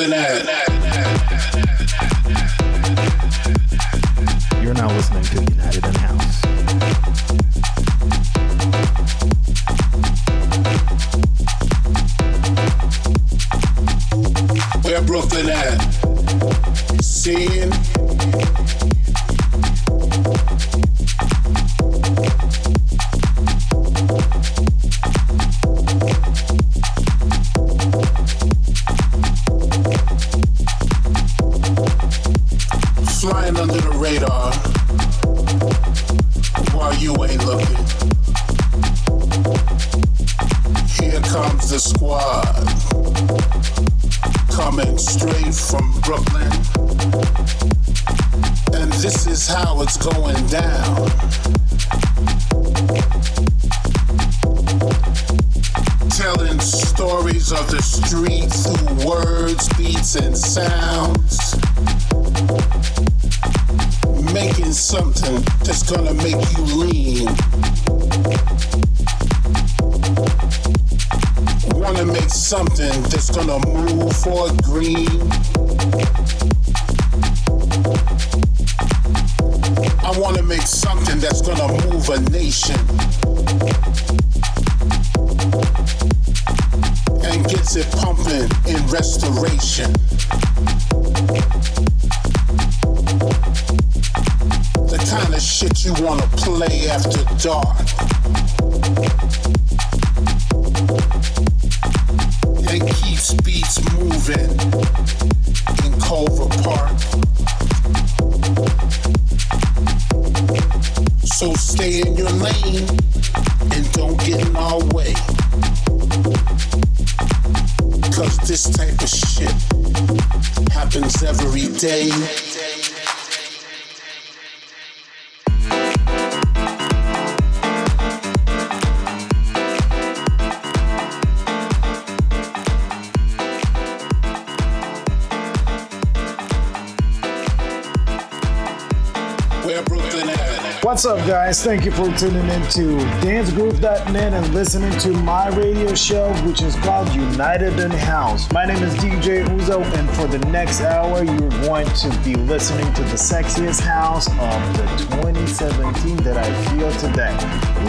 Brooklyn at? Day. What's up, guys? Thank you for tuning in to dancegruv.net and listening to my radio show, which is called United in House. My name is DJ Uzo, and for the next hour, you're going to be listening to the sexiest house of the 2017 that I feel today.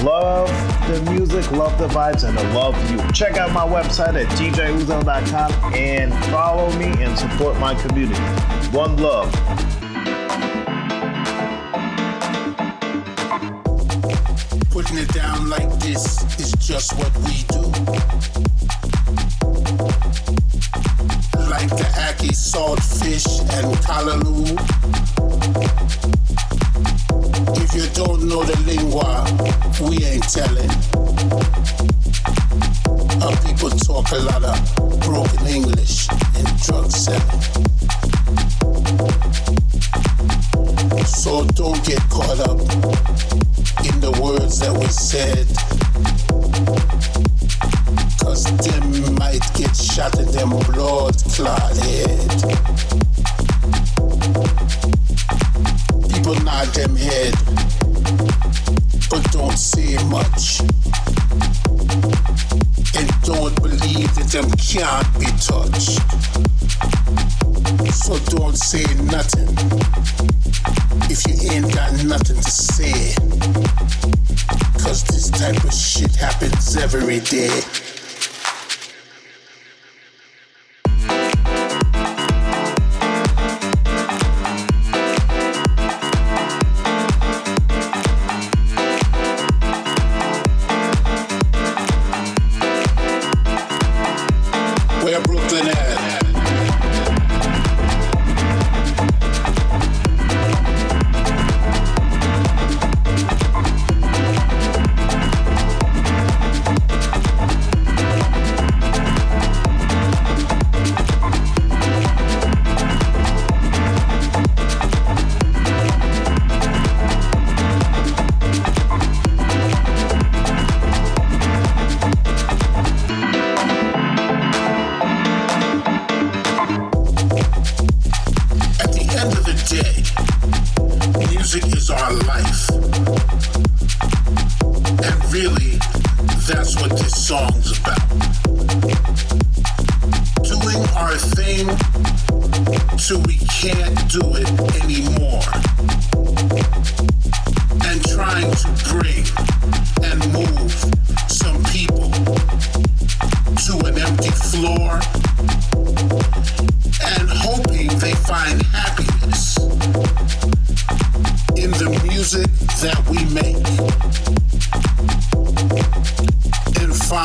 Love the music, love the vibes, and I love you. Check out my website at djuzo.com and follow me and support my community. One love. Putting it down like this is just what we do. Like the ackee saltfish and callaloo. If you don't know the lingua, we ain't telling. Our people talk a lot of broken English and drug selling. So don't get caught up words that we said. Cause them might get shot in them blood clot head. People nod them head, but don't say much. And don't believe that them can't be touched. So don't say nothing if you ain't got nothing to say. Type of shit happens every day.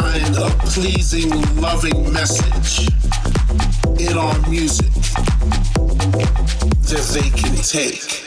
find a pleasing, loving message in our music that they can take.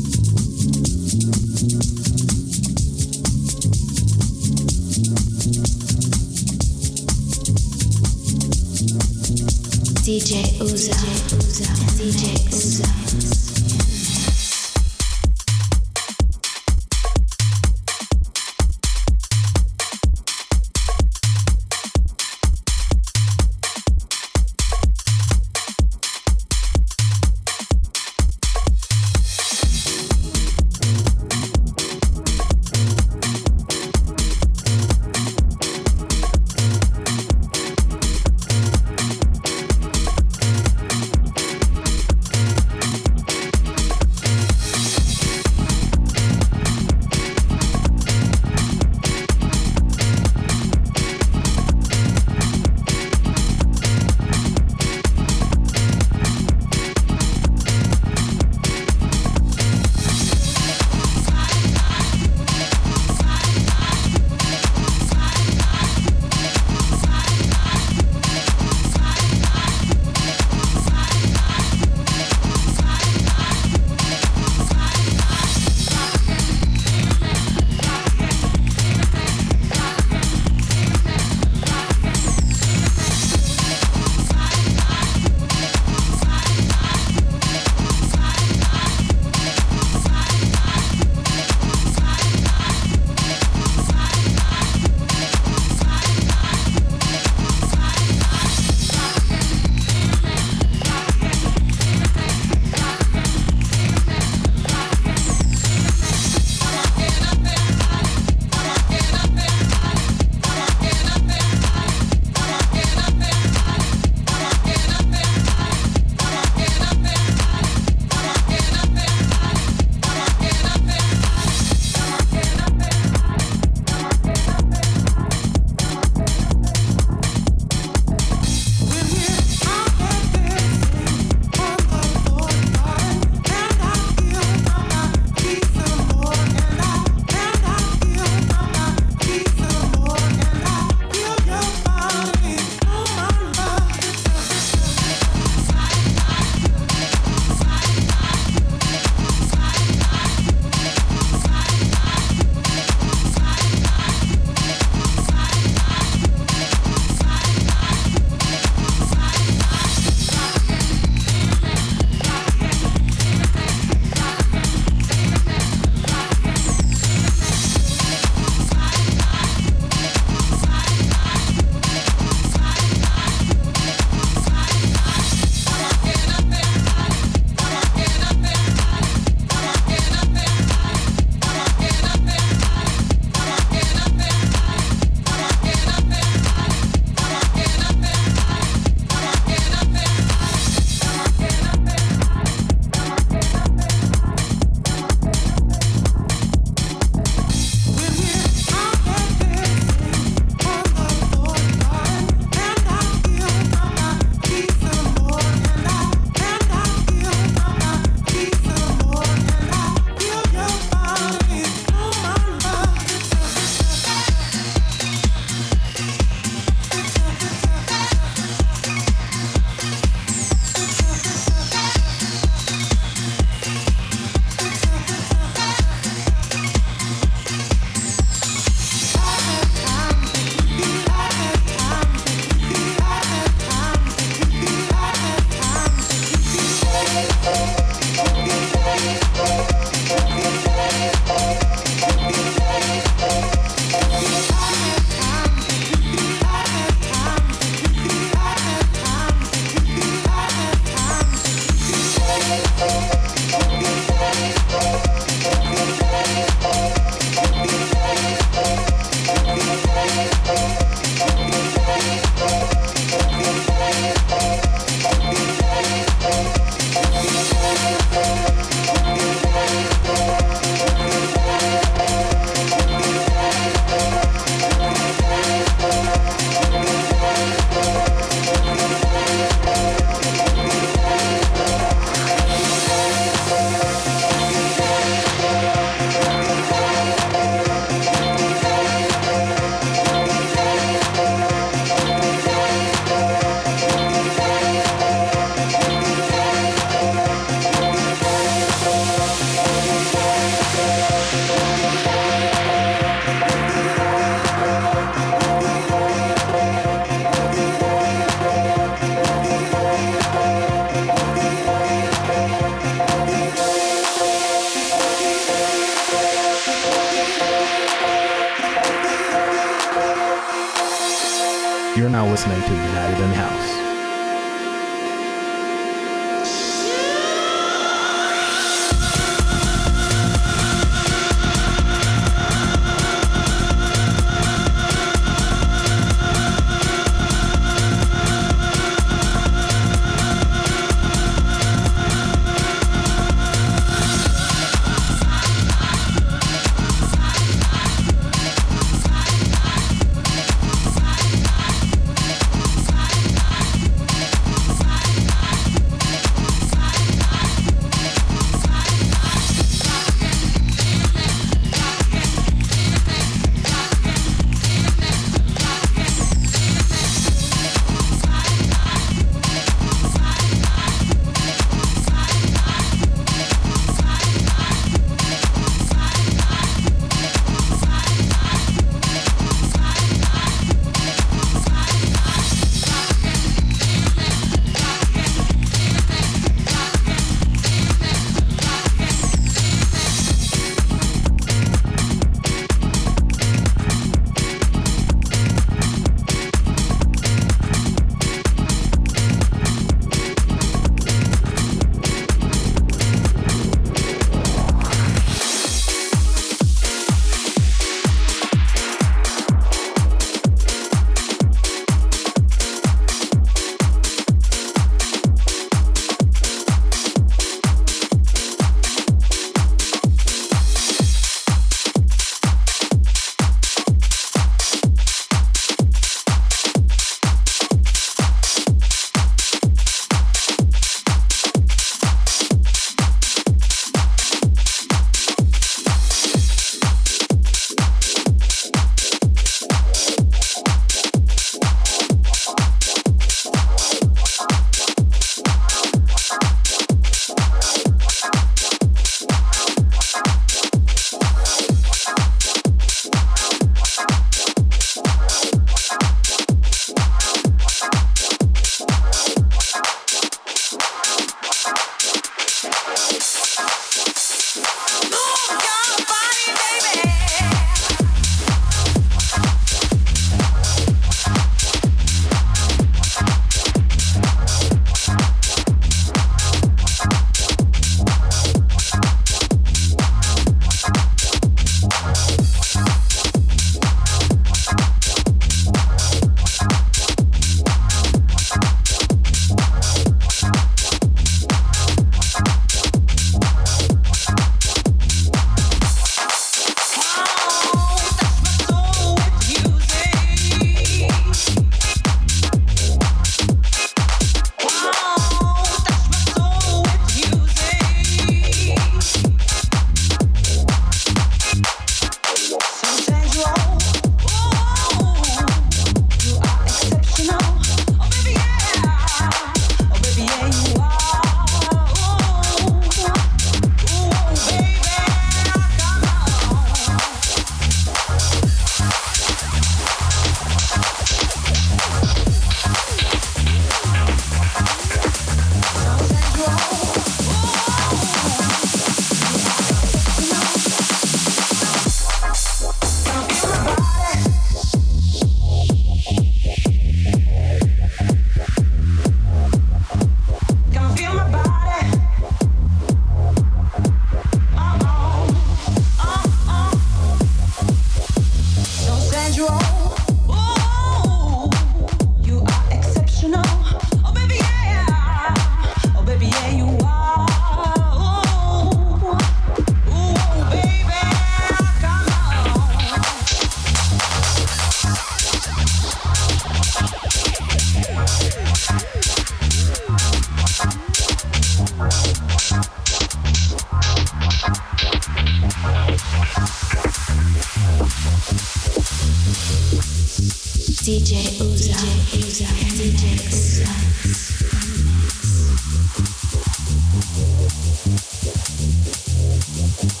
Move my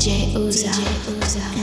一节无常。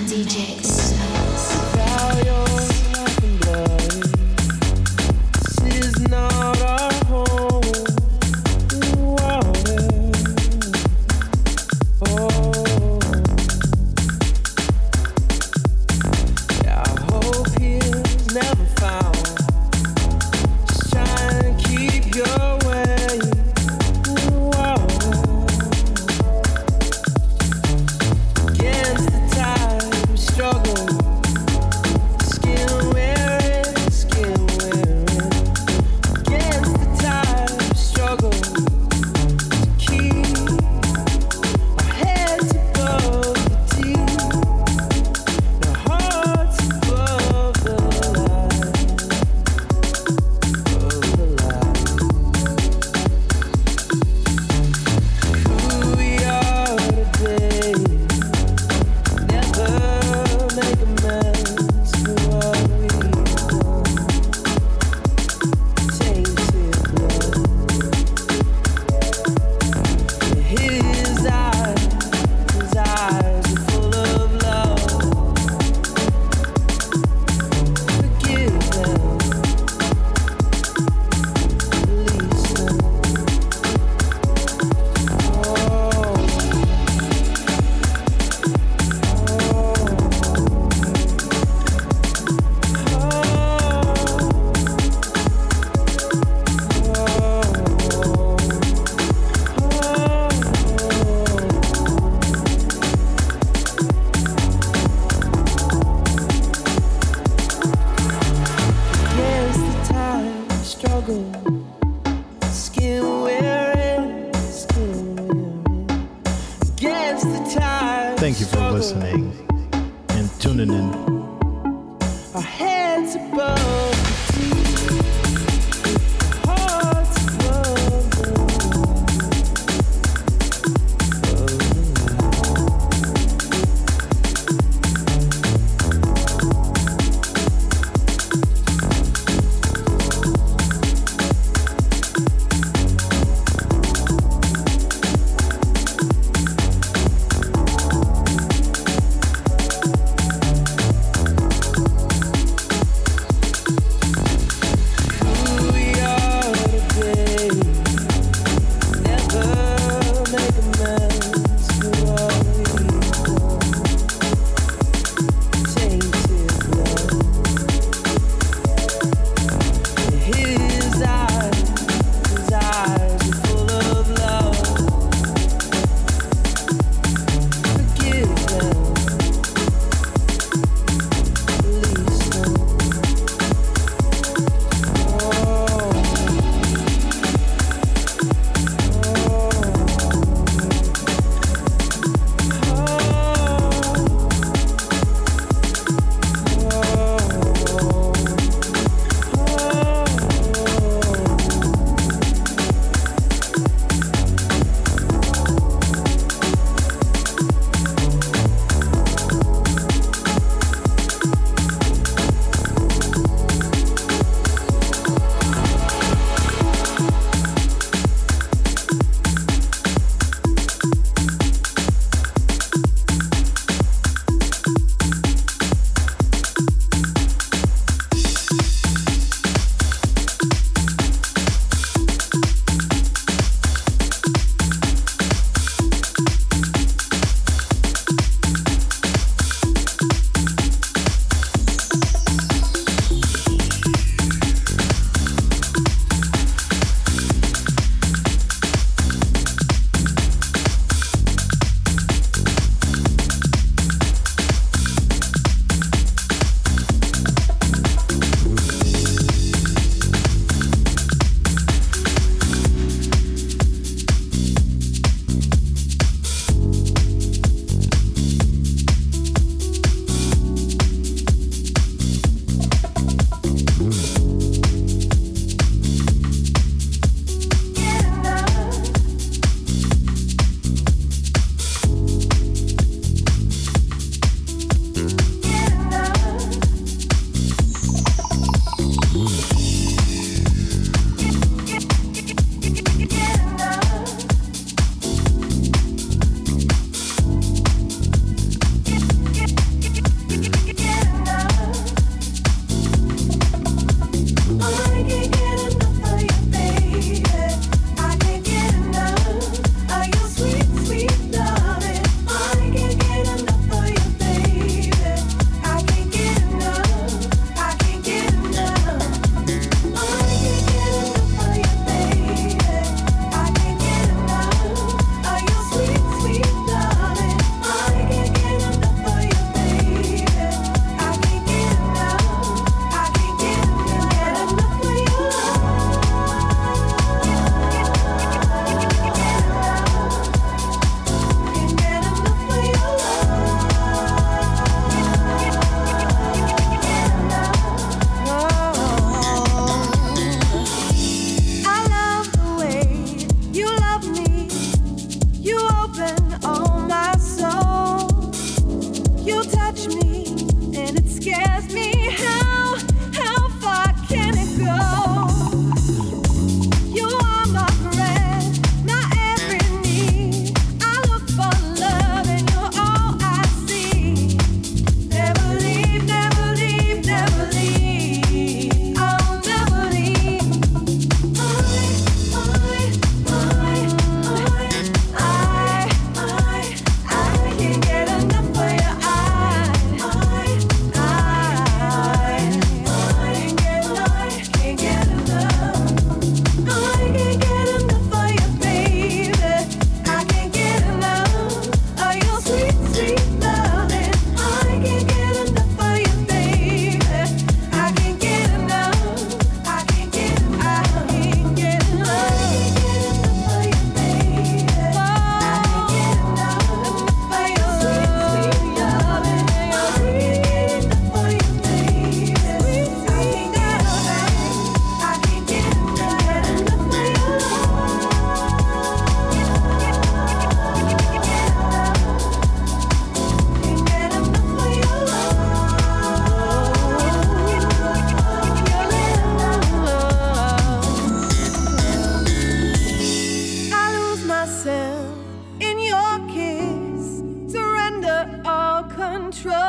control.